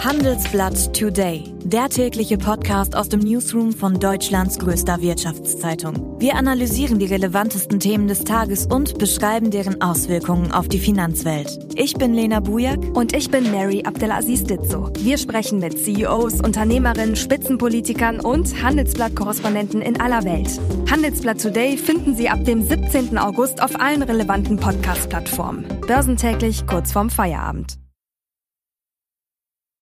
Handelsblatt Today, der tägliche Podcast aus dem Newsroom von Deutschlands größter Wirtschaftszeitung. Wir analysieren die relevantesten Themen des Tages und beschreiben deren Auswirkungen auf die Finanzwelt. Ich bin Lena Bujak und ich bin Mary Abdelaziz Ditzo. Wir sprechen mit CEOs, Unternehmerinnen, Spitzenpolitikern und Handelsblatt-Korrespondenten in aller Welt. Handelsblatt Today finden Sie ab dem 17. August auf allen relevanten Podcast-Plattformen. Börsentäglich kurz vorm Feierabend.